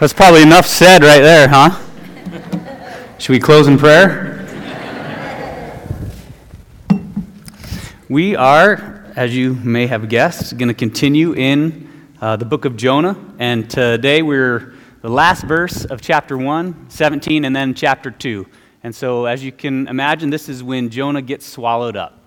That's probably enough said right there, huh? Should we close in prayer? We are, as you may have guessed, going to continue in uh, the book of Jonah. And today we're the last verse of chapter 1, 17, and then chapter 2. And so, as you can imagine, this is when Jonah gets swallowed up.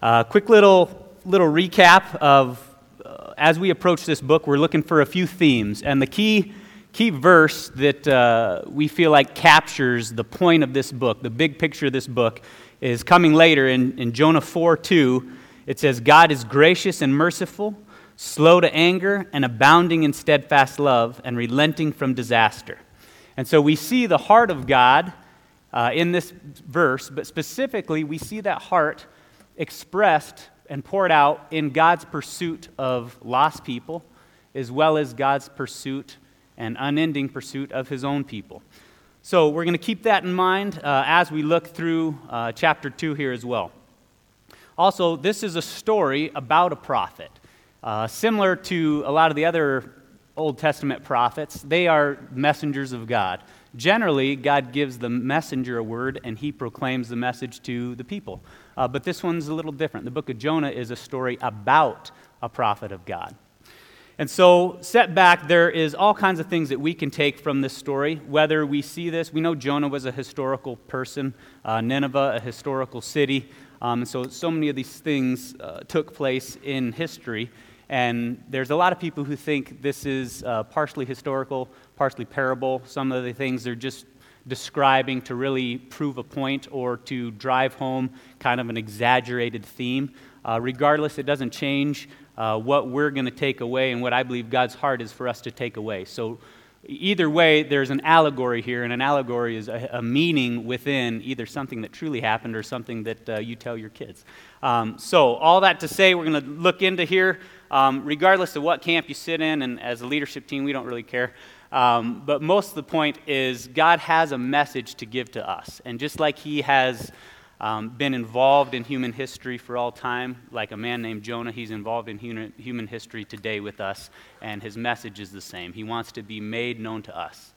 Uh, quick little, little recap of uh, as we approach this book, we're looking for a few themes. And the key, key verse that uh, we feel like captures the point of this book, the big picture of this book, is coming later in, in Jonah 4 2. It says, God is gracious and merciful, slow to anger, and abounding in steadfast love, and relenting from disaster. And so we see the heart of God uh, in this verse, but specifically, we see that heart expressed and poured out in God's pursuit of lost people, as well as God's pursuit and unending pursuit of his own people. So we're going to keep that in mind uh, as we look through uh, chapter 2 here as well. Also, this is a story about a prophet. Uh, similar to a lot of the other Old Testament prophets, they are messengers of God. Generally, God gives the messenger a word and he proclaims the message to the people. Uh, but this one's a little different. The book of Jonah is a story about a prophet of God. And so, set back, there is all kinds of things that we can take from this story. Whether we see this, we know Jonah was a historical person, uh, Nineveh, a historical city. Um, and so, so many of these things uh, took place in history. And there's a lot of people who think this is uh, partially historical, partially parable. Some of the things they're just describing to really prove a point or to drive home kind of an exaggerated theme. Uh, regardless, it doesn't change uh, what we're going to take away and what I believe God's heart is for us to take away. So, either way, there's an allegory here, and an allegory is a, a meaning within either something that truly happened or something that uh, you tell your kids. Um, so, all that to say, we're going to look into here, um, regardless of what camp you sit in, and as a leadership team, we don't really care. Um, but most of the point is God has a message to give to us. And just like He has um, been involved in human history for all time. Like a man named Jonah, he's involved in human, human history today with us, and his message is the same. He wants to be made known to us.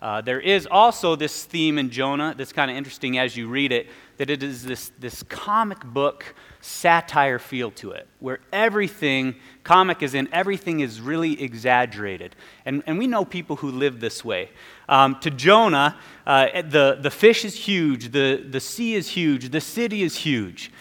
Uh, there is also this theme in Jonah that's kind of interesting as you read it, that it is this, this comic book satire feel to it, where everything, comic is in, everything is really exaggerated. And, and we know people who live this way. Um, to Jonah, uh, the, the fish is huge, the, the sea is huge, the city is huge.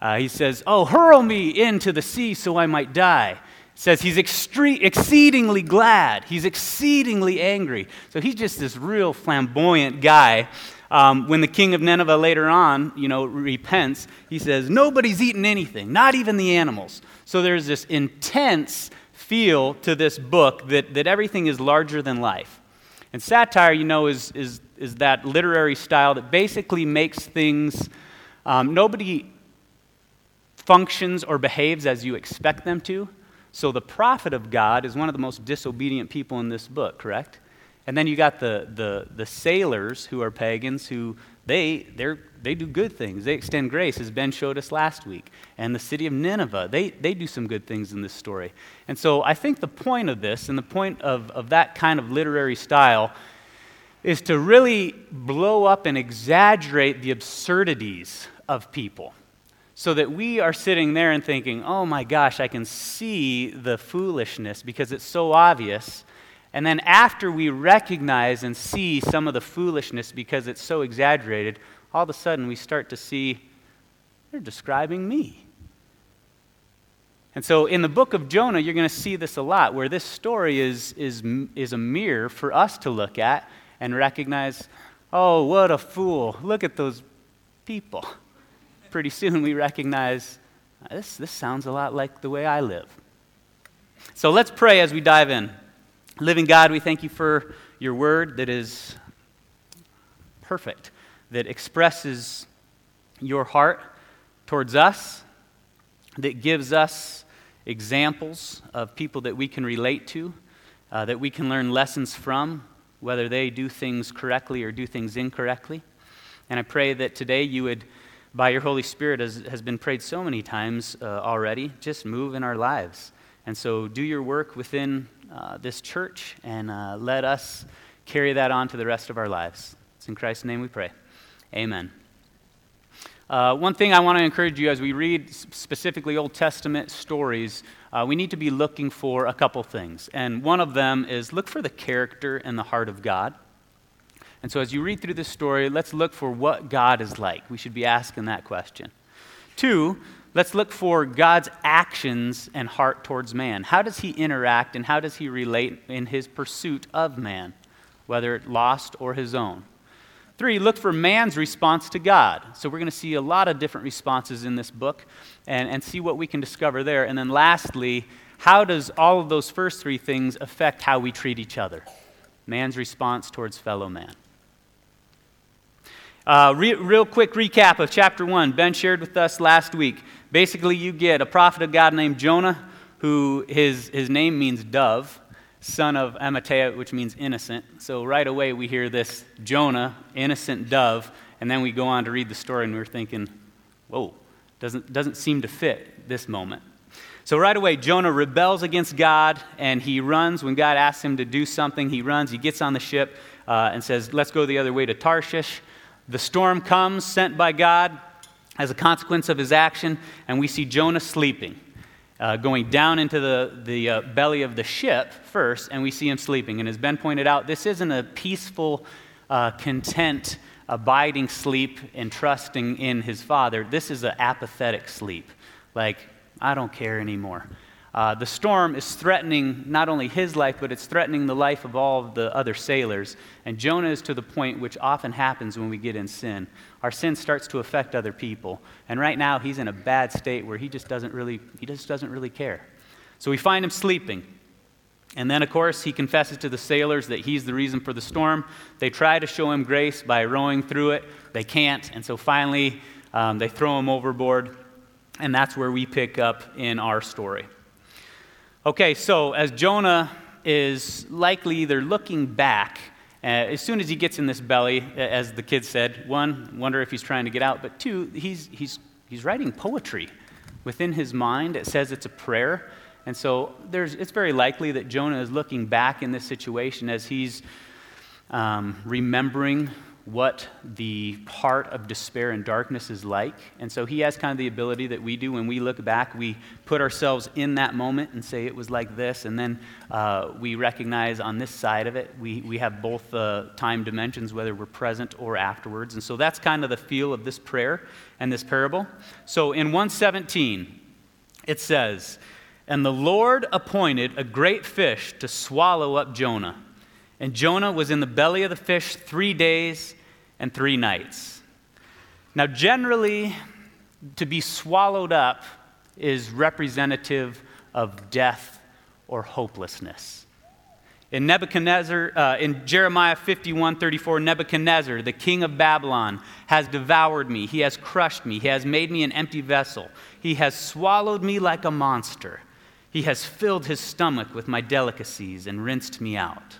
Uh, he says, Oh, hurl me into the sea so I might die says he's extre- exceedingly glad. He's exceedingly angry. So he's just this real flamboyant guy. Um, when the king of Nineveh later on, you know, repents, he says, nobody's eaten anything, not even the animals. So there's this intense feel to this book that, that everything is larger than life. And satire, you know, is, is, is that literary style that basically makes things, um, nobody functions or behaves as you expect them to. So the prophet of God is one of the most disobedient people in this book, correct? And then you got the, the, the sailors who are pagans who they, they they do good things. They extend grace, as Ben showed us last week. And the city of Nineveh, they, they do some good things in this story. And so I think the point of this and the point of, of that kind of literary style is to really blow up and exaggerate the absurdities of people so that we are sitting there and thinking, oh my gosh, I can see the foolishness because it's so obvious. And then after we recognize and see some of the foolishness because it's so exaggerated, all of a sudden we start to see they're describing me. And so in the book of Jonah, you're going to see this a lot, where this story is, is, is a mirror for us to look at and recognize, oh, what a fool. Look at those people pretty soon we recognize this, this sounds a lot like the way I live. So let's pray as we dive in. Living God, we thank you for your word that is perfect, that expresses your heart towards us, that gives us examples of people that we can relate to, uh, that we can learn lessons from, whether they do things correctly or do things incorrectly. And I pray that today you would, by your Holy Spirit, as has been prayed so many times uh, already, just move in our lives. And so do your work within uh, this church and uh, let us carry that on to the rest of our lives. It's in Christ's name we pray. Amen. Uh, one thing I want to encourage you as we read specifically Old Testament stories, uh, we need to be looking for a couple things. And one of them is look for the character and the heart of God. And so as you read through this story, let's look for what God is like. We should be asking that question. Two, let's look for God's actions and heart towards man. How does he interact and how does he relate in his pursuit of man, whether lost or his own? Three, look for man's response to God. So we're going to see a lot of different responses in this book and, and see what we can discover there. And then lastly, how does all of those first three things affect how we treat each other? Man's response towards fellow man. Uh, re- real quick recap of chapter 1. Ben shared with us last week. Basically, you get a prophet of God named Jonah, who his, his name means dove son of Amittai, which means innocent. So right away we hear this Jonah, innocent dove, and then we go on to read the story and we're thinking, whoa, doesn't, doesn't seem to fit this moment. So right away, Jonah rebels against God and he runs. When God asks him to do something, he runs. He gets on the ship uh, and says, Let's go the other way to Tarshish. The storm comes, sent by God as a consequence of his action, and we see Jonah sleeping uh, going down into the, the uh, belly of the ship first, and we see him sleeping. And as Ben pointed out, this isn't a peaceful, uh, content, abiding sleep and trusting in his Father. This is an apathetic sleep. Like, I don't care anymore. Uh, the storm is threatening not only his life, but it's threatening the life of all of the other sailors. And Jonah is to the point which often happens when we get in sin. Our sin starts to affect other people. And right now, he's in a bad state where he just doesn't really, he just doesn't really care. So we find him sleeping. And then, of course, he confesses to the sailors that he's the reason for the storm. They try to show him grace by rowing through it. They can't. And so finally, um, they throw him overboard. And that's where we pick up in our story. Okay, so as Jonah is likely either looking back, uh, as soon as he gets in this belly, as the kid said, one, wonder if he's trying to get out, but two, he's, he's, he's writing poetry within his mind. It says it's a prayer. And so there's, it's very likely that Jonah is looking back in this situation as he's um, remembering what the heart of despair and darkness is like. And so he has kind of the ability that we do when we look back, we put ourselves in that moment and say it was like this. And then uh, we recognize on this side of it, we, we have both uh, time dimensions, whether we're present or afterwards. And so that's kind of the feel of this prayer and this parable. So in 117, it says, And the Lord appointed a great fish to swallow up Jonah. And Jonah was in the belly of the fish three days and three nights. Now, generally, to be swallowed up is representative of death or hopelessness. In Nebuchadnezzar, uh, in Jeremiah 51 34, Nebuchadnezzar, the king of Babylon, has devoured me. He has crushed me. He has made me an empty vessel. He has swallowed me like a monster. He has filled his stomach with my delicacies and rinsed me out.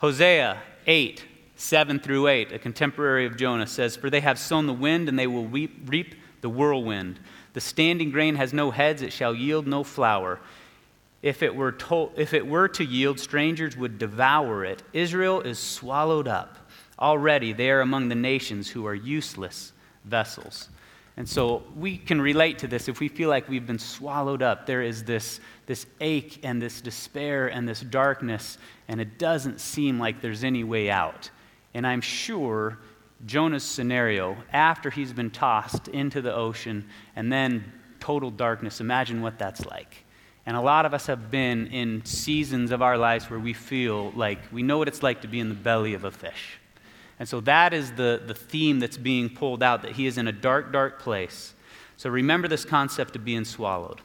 Hosea 8, 7 through 8, a contemporary of Jonah, says, For they have sown the wind, and they will reap, reap the whirlwind. The standing grain has no heads, it shall yield no flour. If it, were to, if it were to yield, strangers would devour it. Israel is swallowed up. Already they are among the nations who are useless vessels. And so we can relate to this if we feel like we've been swallowed up. There is this, this ache and this despair and this darkness, and it doesn't seem like there's any way out. And I'm sure Jonah's scenario, after he's been tossed into the ocean and then total darkness, imagine what that's like. And a lot of us have been in seasons of our lives where we feel like we know what it's like to be in the belly of a fish. And so that is the, the theme that's being pulled out that he is in a dark, dark place. So remember this concept of being swallowed.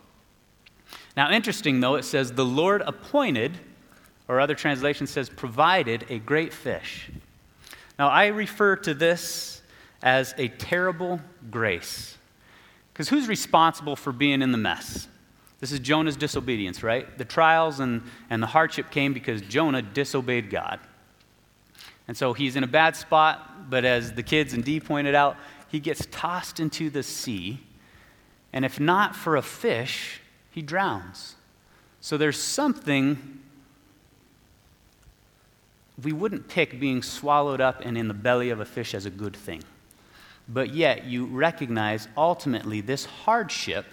Now, interesting though, it says, the Lord appointed, or other translation says, provided a great fish. Now, I refer to this as a terrible grace. Because who's responsible for being in the mess? This is Jonah's disobedience, right? The trials and, and the hardship came because Jonah disobeyed God. And so he's in a bad spot, but as the kids and Dee pointed out, he gets tossed into the sea. And if not for a fish, he drowns. So there's something we wouldn't pick being swallowed up and in the belly of a fish as a good thing. But yet, you recognize ultimately this hardship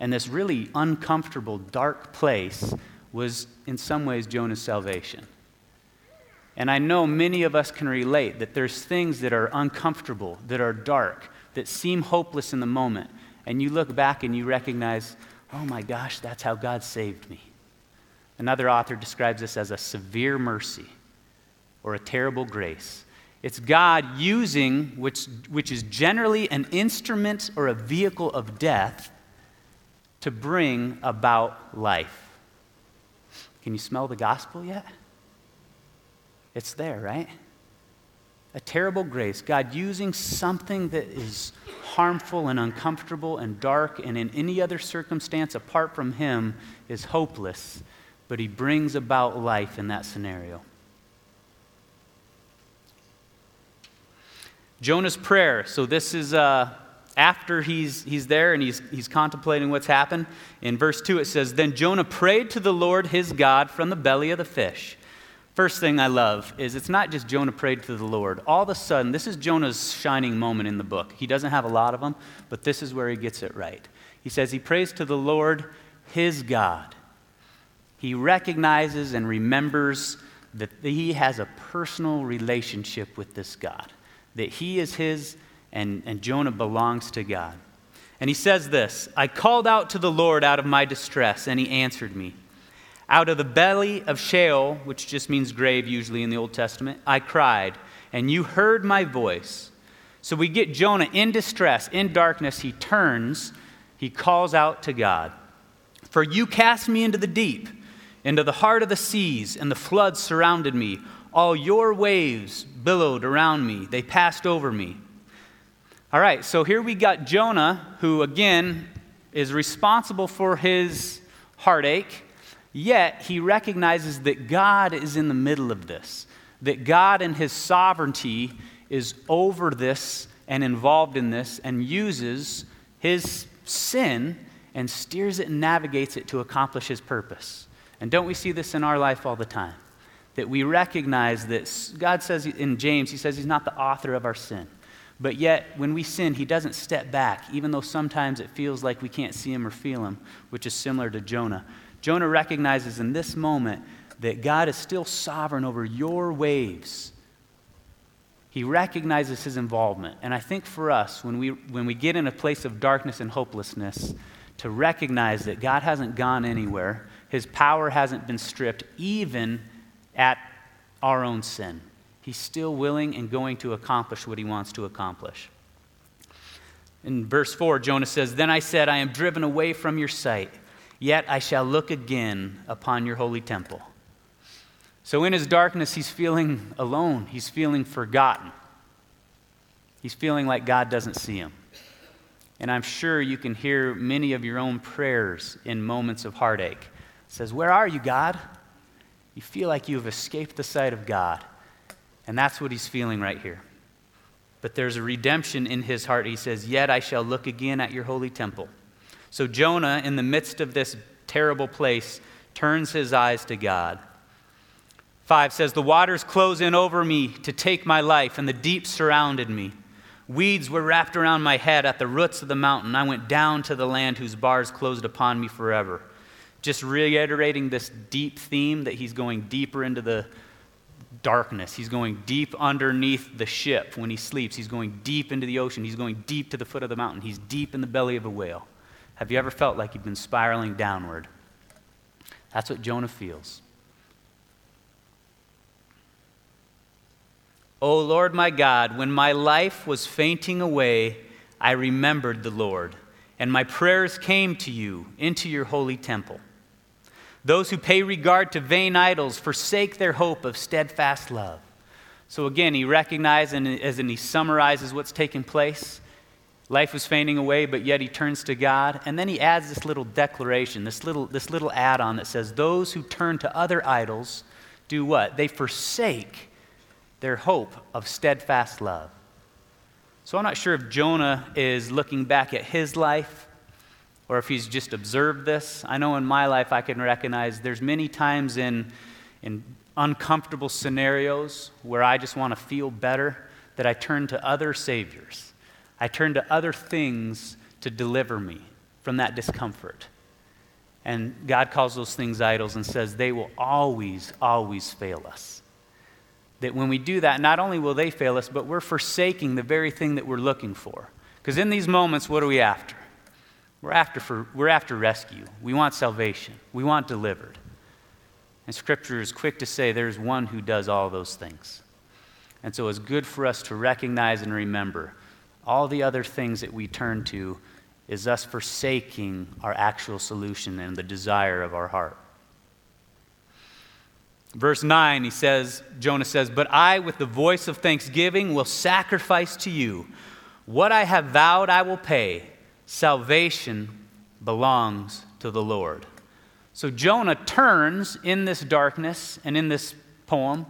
and this really uncomfortable, dark place was in some ways Jonah's salvation. And I know many of us can relate that there's things that are uncomfortable, that are dark, that seem hopeless in the moment. And you look back and you recognize, oh my gosh, that's how God saved me. Another author describes this as a severe mercy or a terrible grace. It's God using, which, which is generally an instrument or a vehicle of death, to bring about life. Can you smell the gospel yet? It's there, right? A terrible grace. God using something that is harmful and uncomfortable and dark and in any other circumstance apart from Him is hopeless, but He brings about life in that scenario. Jonah's prayer. So this is uh, after he's, he's there and he's, he's contemplating what's happened. In verse 2, it says, Then Jonah prayed to the Lord his God from the belly of the fish. First thing I love is it's not just Jonah prayed to the Lord. All of a sudden, this is Jonah's shining moment in the book. He doesn't have a lot of them, but this is where he gets it right. He says he prays to the Lord his God. He recognizes and remembers that he has a personal relationship with this God that he is his and, and Jonah belongs to God. And he says this I called out to the Lord out of my distress, and he answered me. Out of the belly of Sheol, which just means grave usually in the Old Testament, I cried, and you heard my voice. So we get Jonah in distress, in darkness. He turns, he calls out to God. For you cast me into the deep, into the heart of the seas, and the floods surrounded me. All your waves billowed around me, they passed over me. All right, so here we got Jonah, who again is responsible for his heartache, yet he recognizes that God is in the middle of this, that God and his sovereignty is over this and involved in this and uses his sin and steers it and navigates it to accomplish his purpose. And don't we see this in our life all the time? that we recognize that God says in James, He says He's not the author of our sin. But yet, when we sin, He doesn't step back, even though sometimes it feels like we can't see Him or feel Him, which is similar to Jonah. Jonah recognizes in this moment that God is still sovereign over your waves. He recognizes His involvement. And I think for us, when we, when we get in a place of darkness and hopelessness, to recognize that God hasn't gone anywhere, His power hasn't been stripped, even at our own sin. He's still willing and going to accomplish what he wants to accomplish. In verse 4, Jonah says, Then I said, I am driven away from your sight, yet I shall look again upon your holy temple. So in his darkness, he's feeling alone, he's feeling forgotten. He's feeling like God doesn't see him. And I'm sure you can hear many of your own prayers in moments of heartache. It says, Where are you, God? You feel like you have escaped the sight of God. And that's what he's feeling right here. But there's a redemption in his heart. He says, Yet I shall look again at your holy temple. So Jonah, in the midst of this terrible place, turns his eyes to God. 5 says, The waters close in over me to take my life, and the deep surrounded me. Weeds were wrapped around my head at the roots of the mountain. I went down to the land whose bars closed upon me forever just reiterating this deep theme that he's going deeper into the darkness. He's going deep underneath the ship when he sleeps. He's going deep into the ocean. He's going deep to the foot of the mountain. He's deep in the belly of a whale. Have you ever felt like you've been spiraling downward? That's what Jonah feels. O Lord my God, when my life was fainting away, I remembered the Lord, and my prayers came to you into your holy temple. Those who pay regard to vain idols forsake their hope of steadfast love. So again, he recognizes and as and he summarizes what's taking place. Life was fading away, but yet he turns to God. And then he adds this little declaration, this little, this little add on that says, Those who turn to other idols do what? They forsake their hope of steadfast love. So I'm not sure if Jonah is looking back at his life or if he's just observed this. I know in my life I can recognize there's many times in, in uncomfortable scenarios where I just want to feel better that I turn to other saviors. I turn to other things to deliver me from that discomfort. And God calls those things idols and says they will always, always fail us. That when we do that, not only will they fail us, but we're forsaking the very thing that we're looking for. Because in these moments, what are we after? We're after, for, we're after rescue. We want salvation. We want delivered. And Scripture is quick to say there's one who does all those things. And so it's good for us to recognize and remember all the other things that we turn to is us forsaking our actual solution and the desire of our heart. Verse 9, he says, Jonah says, But I, with the voice of thanksgiving, will sacrifice to you. What I have vowed, I will pay. Salvation belongs to the Lord. So Jonah turns in this darkness and in this poem,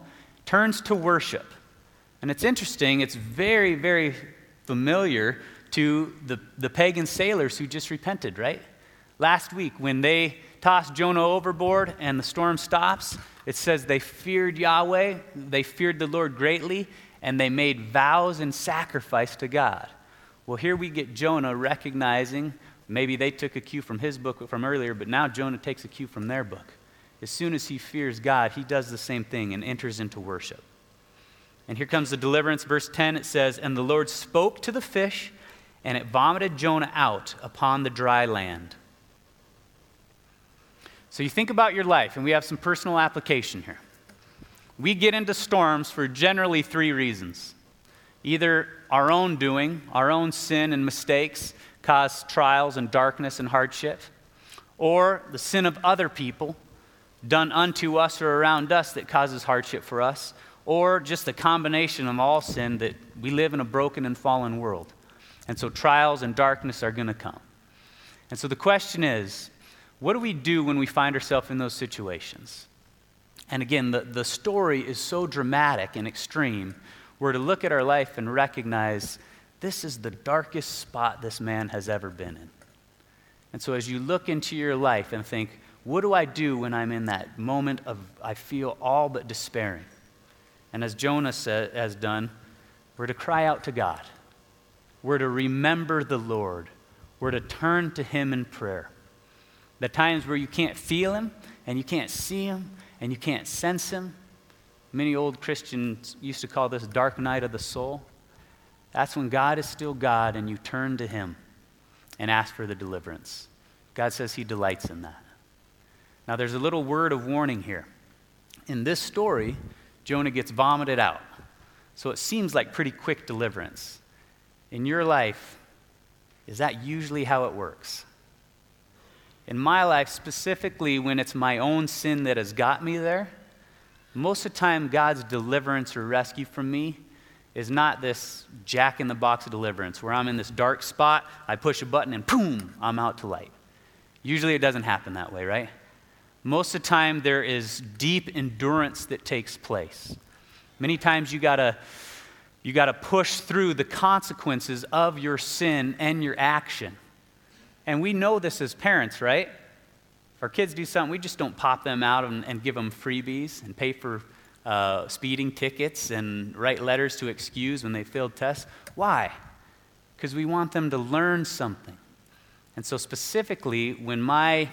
turns to worship. And it's interesting, it's very, very familiar to the, the pagan sailors who just repented, right? Last week, when they tossed Jonah overboard and the storm stops, it says they feared Yahweh, they feared the Lord greatly, and they made vows and sacrifice to God. Well, here we get Jonah recognizing maybe they took a cue from his book from earlier, but now Jonah takes a cue from their book. As soon as he fears God, he does the same thing and enters into worship. And here comes the deliverance. Verse 10 it says, And the Lord spoke to the fish and it vomited Jonah out upon the dry land. So you think about your life, and we have some personal application here. We get into storms for generally three reasons either our own doing, our own sin and mistakes cause trials and darkness and hardship, or the sin of other people done unto us or around us that causes hardship for us, or just a combination of all sin that we live in a broken and fallen world. And so trials and darkness are going to come. And so the question is what do we do when we find ourselves in those situations? And again, the, the story is so dramatic and extreme. We're to look at our life and recognize this is the darkest spot this man has ever been in. And so as you look into your life and think, what do I do when I'm in that moment of I feel all but despairing? And as Jonah has done, we're to cry out to God. We're to remember the Lord. We're to turn to Him in prayer. The times where you can't feel Him and you can't see Him and you can't sense Him. Many old Christians used to call this dark night of the soul. That's when God is still God and you turn to Him and ask for the deliverance. God says He delights in that. Now, there's a little word of warning here. In this story, Jonah gets vomited out. So it seems like pretty quick deliverance in your life, is that usually how it works? In my life, specifically when it's my own sin that has got me there, most of the time God's deliverance or rescue from me is not this jack in the box deliverance where I'm in this dark spot, I push a button and boom, I'm out to light. Usually it doesn't happen that way, right? Most of the time there is deep endurance that takes place. Many times you got to you got to push through the consequences of your sin and your action. And we know this as parents, right? If our kids do something, we just don't pop them out and, and give them freebies and pay for uh, speeding tickets and write letters to excuse when they failed tests. Why? Because we want them to learn something. And so, specifically, when my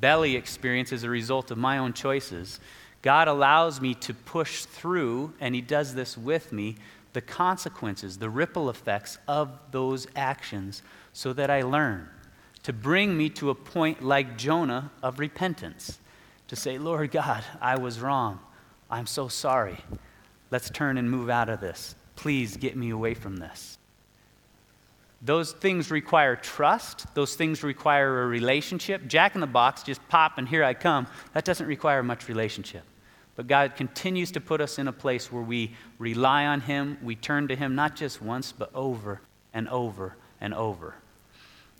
belly experience as a result of my own choices, God allows me to push through, and He does this with me the consequences, the ripple effects of those actions so that I learn. To bring me to a point like Jonah of repentance. To say, Lord God, I was wrong. I'm so sorry. Let's turn and move out of this. Please get me away from this. Those things require trust. Those things require a relationship. Jack in the box, just pop and here I come. That doesn't require much relationship. But God continues to put us in a place where we rely on Him, we turn to Him not just once, but over and over and over.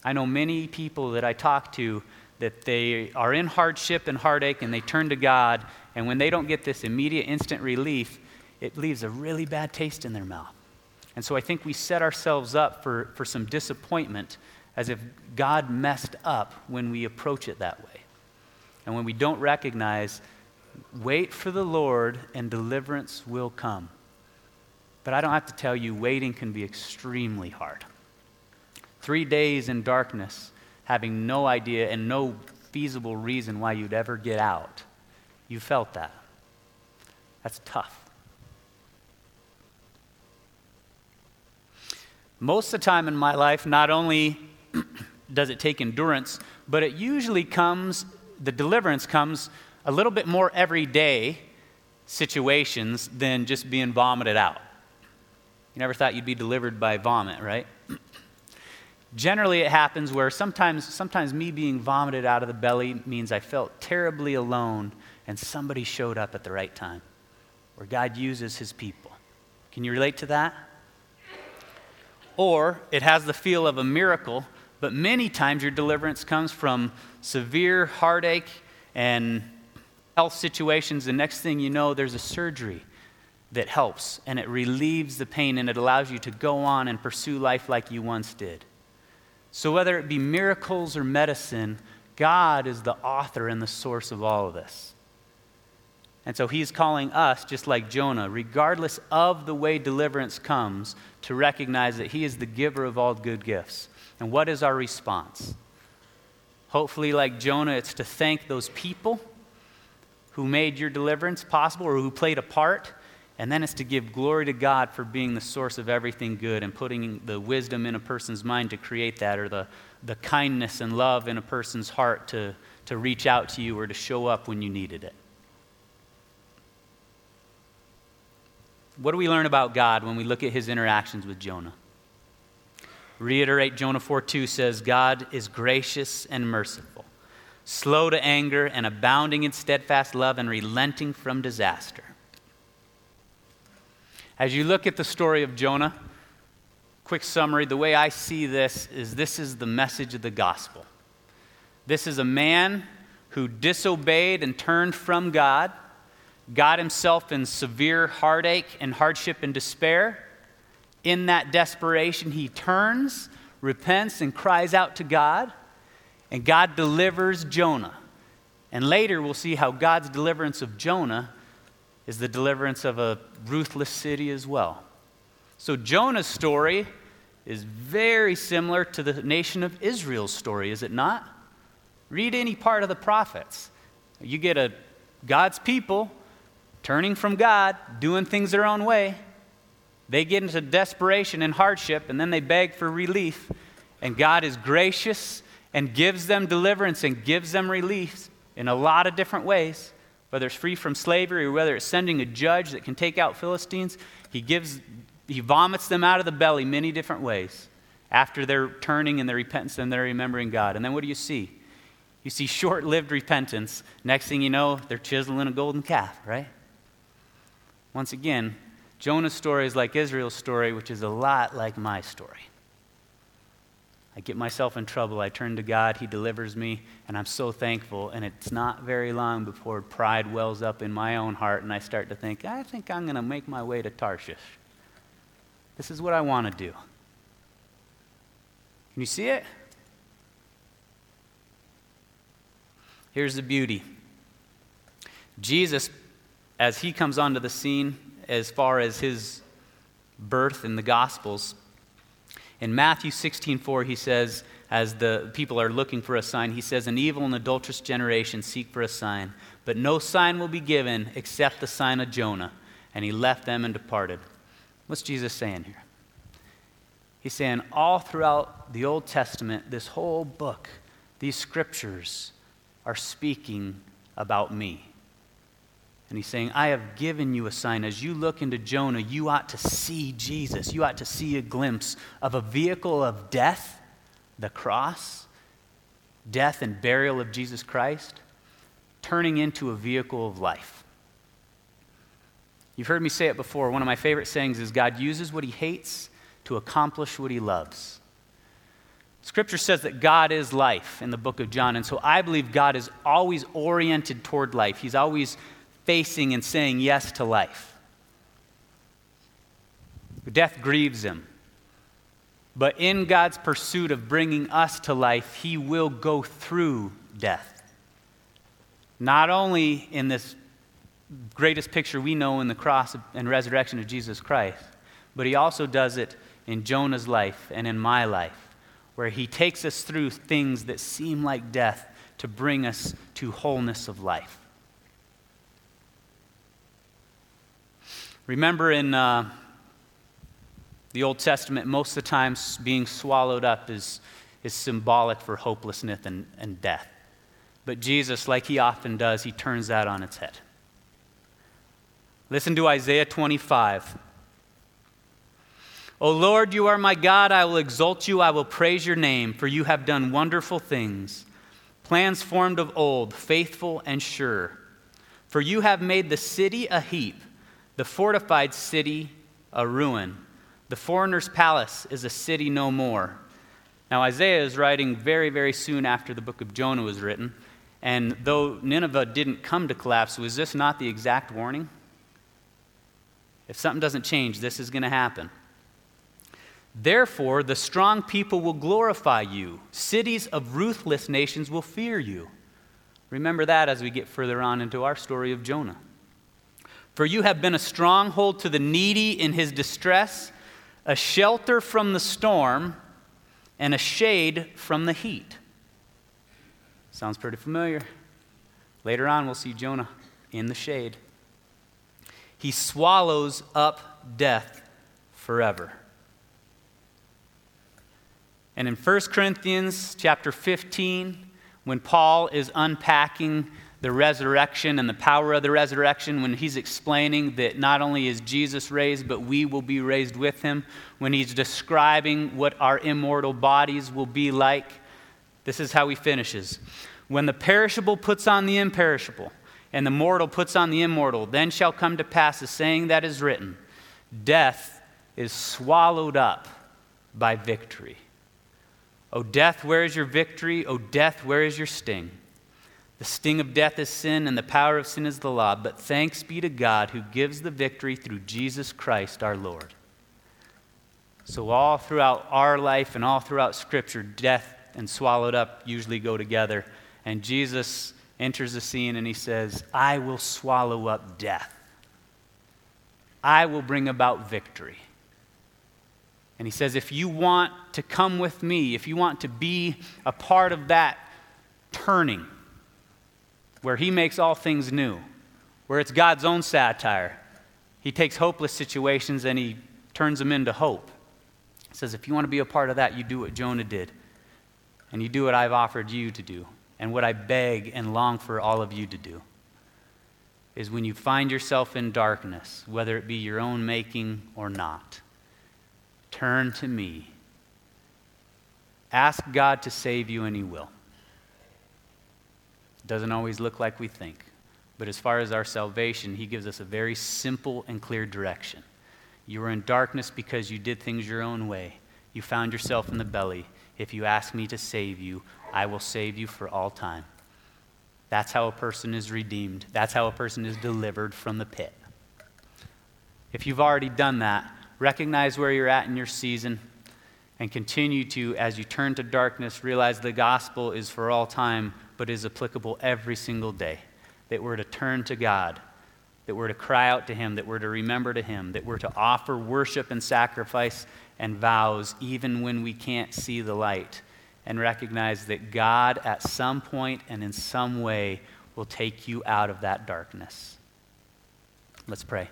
I know many people that I talk to that they are in hardship and heartache and they turn to God, and when they don't get this immediate, instant relief, it leaves a really bad taste in their mouth. And so I think we set ourselves up for, for some disappointment as if God messed up when we approach it that way. And when we don't recognize, wait for the Lord and deliverance will come. But I don't have to tell you, waiting can be extremely hard. Three days in darkness, having no idea and no feasible reason why you'd ever get out. You felt that. That's tough. Most of the time in my life, not only does it take endurance, but it usually comes, the deliverance comes a little bit more everyday situations than just being vomited out. You never thought you'd be delivered by vomit, right? Generally, it happens where sometimes, sometimes me being vomited out of the belly means I felt terribly alone and somebody showed up at the right time, where God uses his people. Can you relate to that? Or it has the feel of a miracle, but many times your deliverance comes from severe heartache and health situations. The next thing you know, there's a surgery that helps and it relieves the pain and it allows you to go on and pursue life like you once did. So, whether it be miracles or medicine, God is the author and the source of all of this. And so he's calling us, just like Jonah, regardless of the way deliverance comes, to recognize that he is the giver of all good gifts. And what is our response? Hopefully, like Jonah, it's to thank those people who made your deliverance possible or who played a part. And then it's to give glory to God for being the source of everything good and putting the wisdom in a person's mind to create that, or the, the kindness and love in a person's heart to, to reach out to you or to show up when you needed it. What do we learn about God when we look at his interactions with Jonah? Reiterate Jonah 4 2 says, God is gracious and merciful, slow to anger, and abounding in steadfast love, and relenting from disaster. As you look at the story of Jonah, quick summary the way I see this is this is the message of the gospel. This is a man who disobeyed and turned from God got himself in severe heartache and hardship and despair. In that desperation, he turns, repents, and cries out to God, and God delivers Jonah. And later, we'll see how God's deliverance of Jonah is the deliverance of a ruthless city as well. So, Jonah's story is very similar to the nation of Israel's story, is it not? Read any part of the prophets. You get a God's people turning from God, doing things their own way. They get into desperation and hardship, and then they beg for relief. And God is gracious and gives them deliverance and gives them relief in a lot of different ways, whether it's free from slavery or whether it's sending a judge that can take out Philistines. He gives, he vomits them out of the belly many different ways after their turning and their repentance and their remembering God. And then what do you see? You see short lived repentance. Next thing you know, they're chiseling a golden calf, right? Once again, Jonah's story is like Israel's story, which is a lot like my story. I get myself in trouble. I turn to God. He delivers me, and I'm so thankful. And it's not very long before pride wells up in my own heart, and I start to think, I think I'm going to make my way to Tarshish. This is what I want to do. Can you see it? Here's the beauty Jesus as he comes onto the scene as far as his birth in the Gospels. In Matthew 16 4, he says, as the people are looking for a sign, he says, An evil and adulterous generation seek for a sign, but no sign will be given except the sign of Jonah. And he left them and departed. What's Jesus saying here? He's saying, all throughout the Old Testament, this whole book, these scriptures are speaking about me. And he's saying, I have given you a sign. As you look into Jonah, you ought to see Jesus. You ought to see a glimpse of a vehicle of death, the cross, death and burial of Jesus Christ, turning into a vehicle of life. You've heard me say it before. One of my favorite sayings is God uses what he hates to accomplish what he loves. Scripture says that God is life in the book of John, and so I believe God is always oriented toward life. He's always facing and saying yes to life. Death grieves him. But in God's pursuit of bringing us to life, he will go through death. Not only in this greatest picture we know in the cross and resurrection of Jesus Christ, but he also does it in Jonah's life and in my life, where he takes us through things that seem like death to bring us to wholeness of life. Remember in uh, the Old Testament, most of the time being swallowed up is, is symbolic for hopelessness and, and death. But Jesus, like he often does, he turns that on its head. Listen to Isaiah 25. O Lord, you are my God. I will exalt you. I will praise your name, for you have done wonderful things, plans formed of old, faithful and sure. For you have made the city a heap, the fortified city a ruin. The foreigner's palace is a city no more. Now, Isaiah is writing very, very soon after the book of Jonah was written. And though Nineveh didn't come to collapse, was this not the exact warning? If something doesn't change, this is going to happen. Therefore, the strong people will glorify you. Cities of ruthless nations will fear you. Remember that as we get further on into our story of Jonah. For you have been a stronghold to the needy in his distress a shelter from the storm, and a shade from the heat. Sounds pretty familiar. Later on, we'll see Jonah in the shade. He swallows up death forever. And in 1 Corinthians chapter 15, when Paul is unpacking the resurrection and the power of the resurrection when he's explaining that not only is Jesus raised, but we will be raised with him, when he's describing what our immortal bodies will be like. This is how he finishes. When the perishable puts on the imperishable, and the mortal puts on the immortal, then shall come to pass the saying that is written Death is swallowed up by victory. O death, where is your victory? O death, where is your sting? The sting of death is sin, and the power of sin is the law. But thanks be to God who gives the victory through Jesus Christ our Lord. So, all throughout our life and all throughout Scripture, death and swallowed up usually go together. And Jesus enters the scene and he says, I will swallow up death. I will bring about victory. And he says, if you want to come with me, if you want to be a part of that turning, where he makes all things new, where it's God's own satire. He takes hopeless situations and he turns them into hope. He says, if you want to be a part of that, you do what Jonah did. And you do what I've offered you to do. And what I beg and long for all of you to do is when you find yourself in darkness, whether it be your own making or not, turn to me. Ask God to save you, and He will. Doesn't always look like we think. But as far as our salvation, He gives us a very simple and clear direction. You were in darkness because you did things your own way. You found yourself in the belly. If you ask me to save you, I will save you for all time. That's how a person is redeemed. That's how a person is delivered from the pit. If you've already done that, recognize where you're at in your season and continue to, as you turn to darkness, realize the gospel is for all time but is applicable every single day. That we're to turn to God, that we're to cry out to Him, that we're to remember to Him, that we're to offer worship and sacrifice and vows even when we can't see the light, and recognize that God, at some point and in some way, will take you out of that darkness. Let's pray.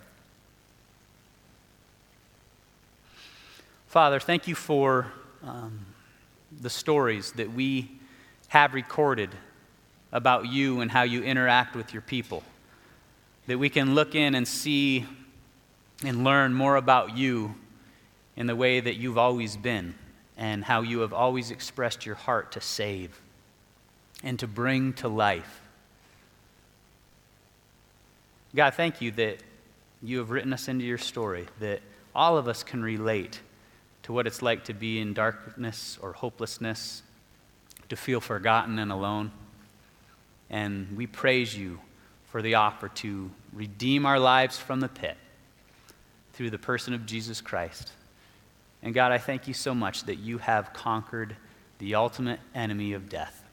Father, thank you for um, the stories that we have recorded about you and how you interact with your people. That we can look in and see and learn more about you in the way that you've always been and how you have always expressed your heart to save and to bring to life. God, thank you that you have written us into your story, that all of us can relate to what it's like to be in darkness or hopelessness, to feel forgotten and alone. And we praise you for the offer to redeem our lives from the pit through the person of Jesus Christ. And God, I thank you so much that you have conquered the ultimate enemy of death.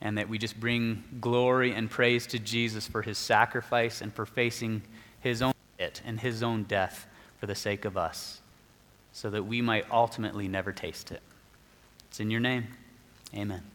And that we just bring glory and praise to Jesus for his sacrifice and for facing his own pit and his own death for the sake of us, so that we might ultimately never taste it. It's in your name. Amen.